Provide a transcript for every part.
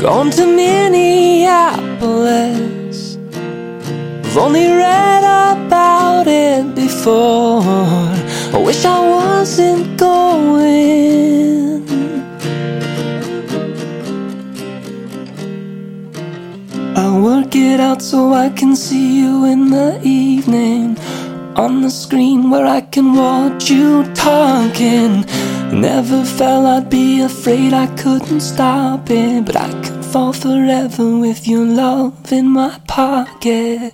Gone to Minneapolis. I've only read about it before. I wish I wasn't going. I'll work it out so I can see you in the evening. On the screen where I can watch you talking. Never felt I'd be afraid I couldn't stop it. But I fall forever with your love in my pocket.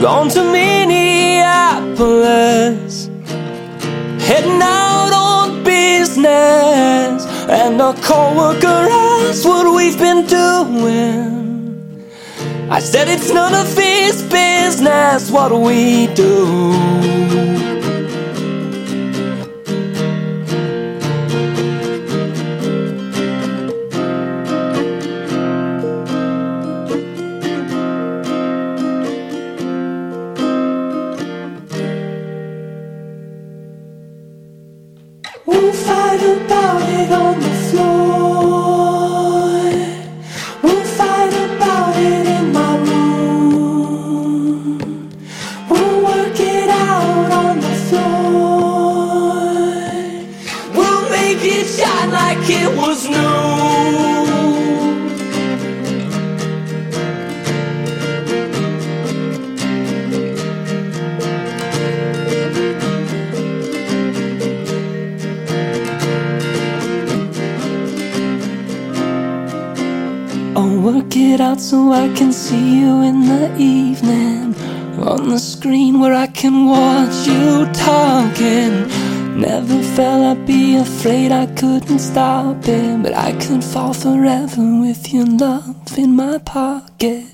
Gone to Minneapolis, heading out on business, and a coworker asked what we've been doing. I said it's none of his business what we do. We'll fight about it on the floor. We'll fight about it in my room. We'll work it out on the floor. We'll make it shine like it was new. I'll work it out so I can see you in the evening. On the screen where I can watch you talking. Never felt I'd be afraid I couldn't stop it. But I could fall forever with your love in my pocket.